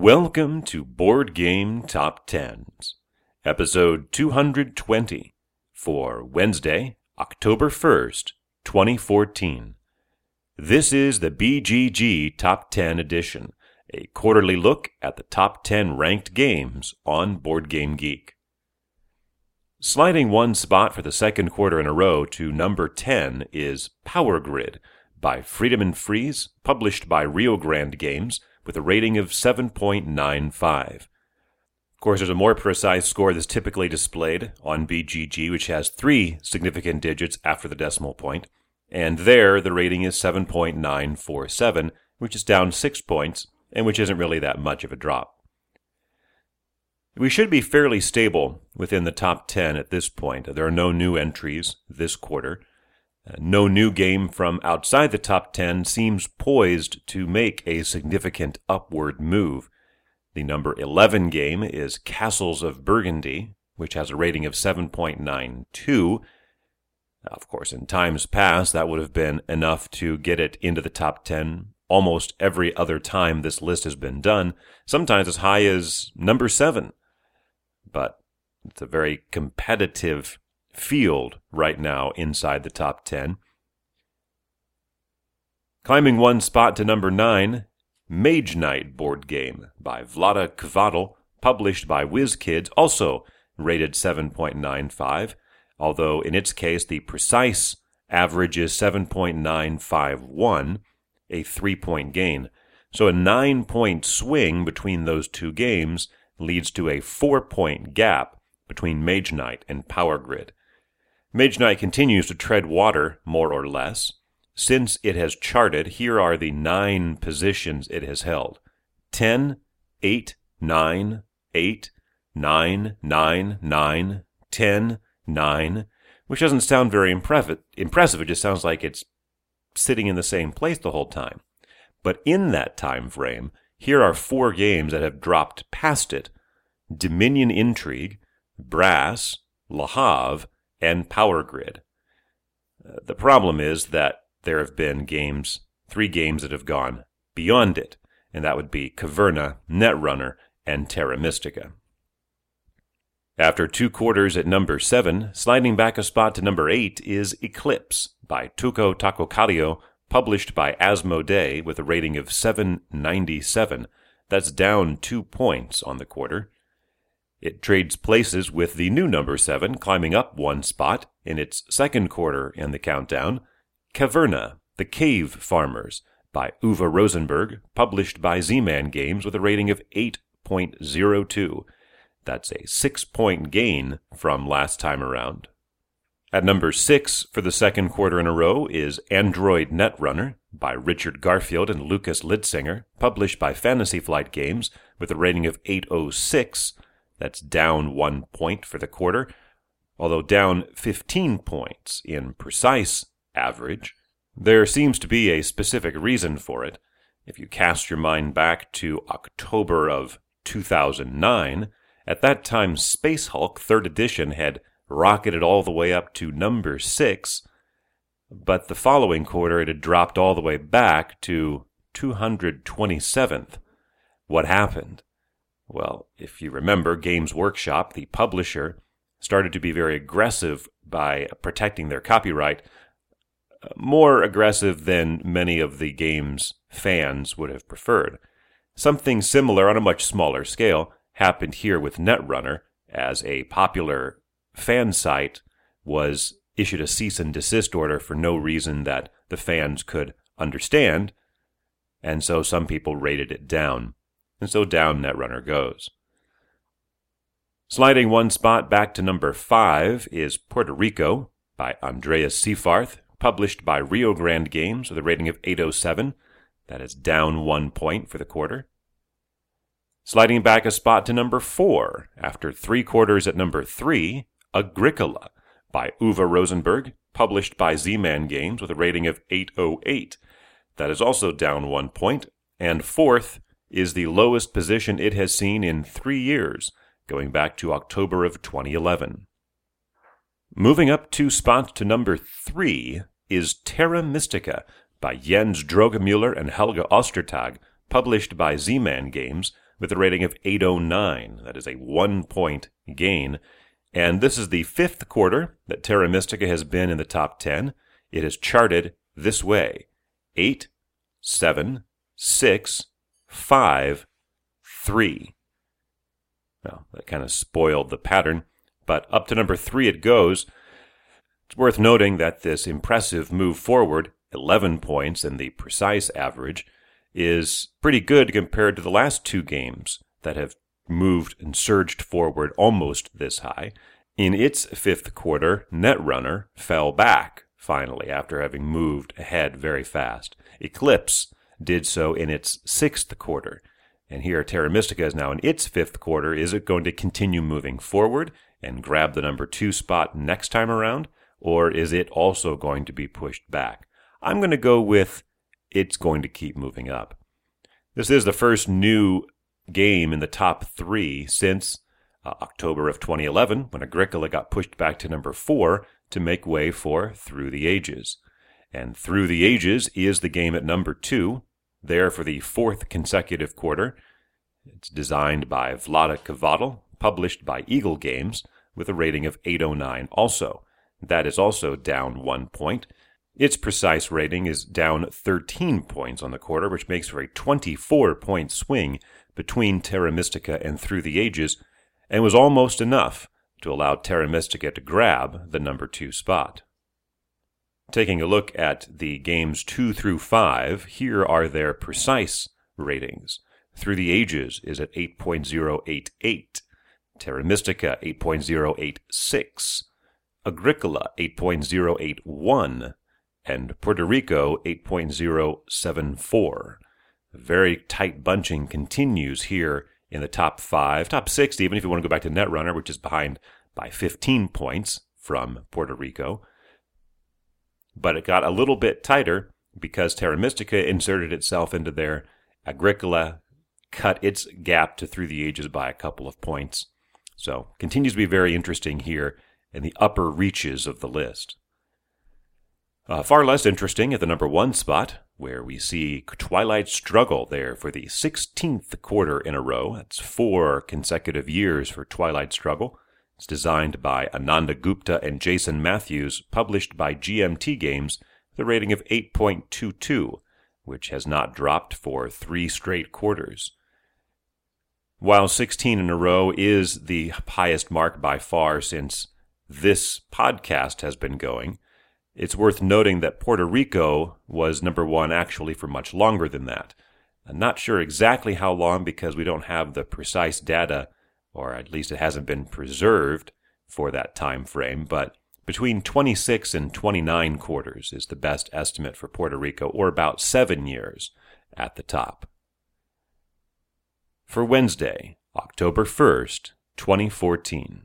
Welcome to Board Game Top Tens, episode 220 for Wednesday, October 1st, 2014. This is the BGG Top 10 edition, a quarterly look at the top 10 ranked games on Board Game Geek. Sliding one spot for the second quarter in a row to number 10 is Power Grid by Friedemann Friese, published by Rio Grande Games, with a rating of 7.95. Of course, there's a more precise score that's typically displayed on BGG, which has three significant digits after the decimal point, and there the rating is 7.947, which is down six points, and which isn't really that much of a drop. We should be fairly stable within the top 10 at this point. There are no new entries this quarter. No new game from outside the top 10 seems poised to make a significant upward move. The number 11 game is Castles of Burgundy, which has a rating of 7.92. Of course, in times past, that would have been enough to get it into the top 10 almost every other time this list has been done, sometimes as high as number 7 but it's a very competitive field right now inside the top 10. Climbing one spot to number 9, Mage Knight board game by Vlaada Chvátil, published by WizKids, also rated 7.95, although in its case the precise average is 7.951, a three point gain. So a nine point swing between those two games leads to a four point gap between Mage Knight and Power Grid. Mage Knight continues to tread water, more or less. Since it has charted, here are the nine positions it has held 10, 8, 9, 8, 9, 9, 9, 10, 9, which doesn't sound very impressive. It just sounds like it's sitting in the same place the whole time. But in that time frame, here are four games that have dropped past it Dominion Intrigue, Brass, Le Havre, and Power Grid. Uh, the problem is that there have been games, three games that have gone beyond it, and that would be Caverna, Netrunner, and Terra Mystica. After two quarters at number seven, sliding back a spot to number eight is Eclipse by Touko Tahkokallio published by Asmodee with a rating of 797. That's down two points on the quarter. It trades places with the new number 7, climbing up one spot in its second quarter in the countdown. Caverna, The Cave Farmers, by Uwe Rosenberg, published by Z Man Games with a rating of 8.02. That's a six point gain from last time around. At number six for the second quarter in a row is Android Netrunner by Richard Garfield and Lucas Litzsinger, published by Fantasy Flight Games with a rating of 806. That's down one point for the quarter, although down 15 points in precise average. There seems to be a specific reason for it. If you cast your mind back to October of 2009, at that time Space Hulk 3rd edition had rocketed all the way up to number six, but the following quarter it had dropped all the way back to 227th. What happened? Well, if you remember, Games Workshop, the publisher, started to be very aggressive by protecting their copyright, uh, more aggressive than many of the game's fans would have preferred. Something similar on a much smaller scale happened here with Netrunner, as a popular fan site was issued a cease and desist order for no reason that the fans could understand, and so some people rated it down. And so down Netrunner goes. Sliding one spot back to number five is Puerto Rico by Andreas Seyfarth, published by Rio Grande Games with a rating of 807. That is down one point for the quarter. Sliding back a spot to number four, after three quarters at number three, Agricola by Uwe Rosenberg, published by Z-Man Games with a rating of 808. That is also down one point. And fourth is the lowest position it has seen in three years, going back to October of 2011. Moving up two spots to number three is Terra Mystica by Jens Drogemuller and Helga Ostertag, published by Z-Man Games with a rating of 809. That is a one point gain. And this is the fifth quarter that Terra Mystica has been in the top 10. It is charted this way 8, 7, 6, 5, 3. Well, that kind of spoiled the pattern, but up to number 3 it goes. It's worth noting that this impressive move forward, 11 points and the precise average, is pretty good compared to the last two games that have moved and surged forward almost this high. In its fifth quarter, Netrunner fell back finally after having moved ahead very fast. Eclipse did so in its sixth quarter. And here, Terra Mystica is now in its fifth quarter. Is it going to continue moving forward and grab the number two spot next time around? Or is it also going to be pushed back? I'm going to go with it's going to keep moving up. This is the first new game in the top three since uh, October of 2011 when Agricola got pushed back to number four to make way for Through the Ages. And Through the Ages is the game at number two, there for the fourth consecutive quarter. It's designed by Chvátil, published by Eagle Games, with a rating of 809 also. That is also down one point. Its precise rating is down 13 points on the quarter, which makes for a 24 point swing between Terra Mystica and Through the Ages, and was almost enough to allow Terra Mystica to grab the number two spot. Taking a look at the games 2 through 5, here are their precise ratings. Through the Ages is at 8.088, Terra Mystica 8.086, Agricola 8.081, and Puerto Rico 8.074. Very tight bunching continues here in the top five, top six, even if you want to go back to Netrunner, which is behind by 15 points from Puerto Rico. But it got a little bit tighter because Terra Mystica inserted itself into there. Agricola cut its gap to Through the Ages by a couple of points. So continues to be very interesting here in the upper reaches of the list. Uh, far less interesting at the number one spot, where we see Twilight Struggle there for the 16th quarter in a row. That's four consecutive years for Twilight Struggle. It's designed by Ananda Gupta and Jason Matthews, published by GMT Games, the rating of 8.22, which has not dropped for three straight quarters. While 16 in a row is the highest mark by far since this podcast has been going, it's worth noting that Puerto Rico was number one actually for much longer than that. I'm not sure exactly how long because we don't have the precise data, or at least it hasn't been preserved for that time frame, but between 26 and 29 quarters is the best estimate for Puerto Rico, or about seven years at the top. For Wednesday, October 1st, 2014.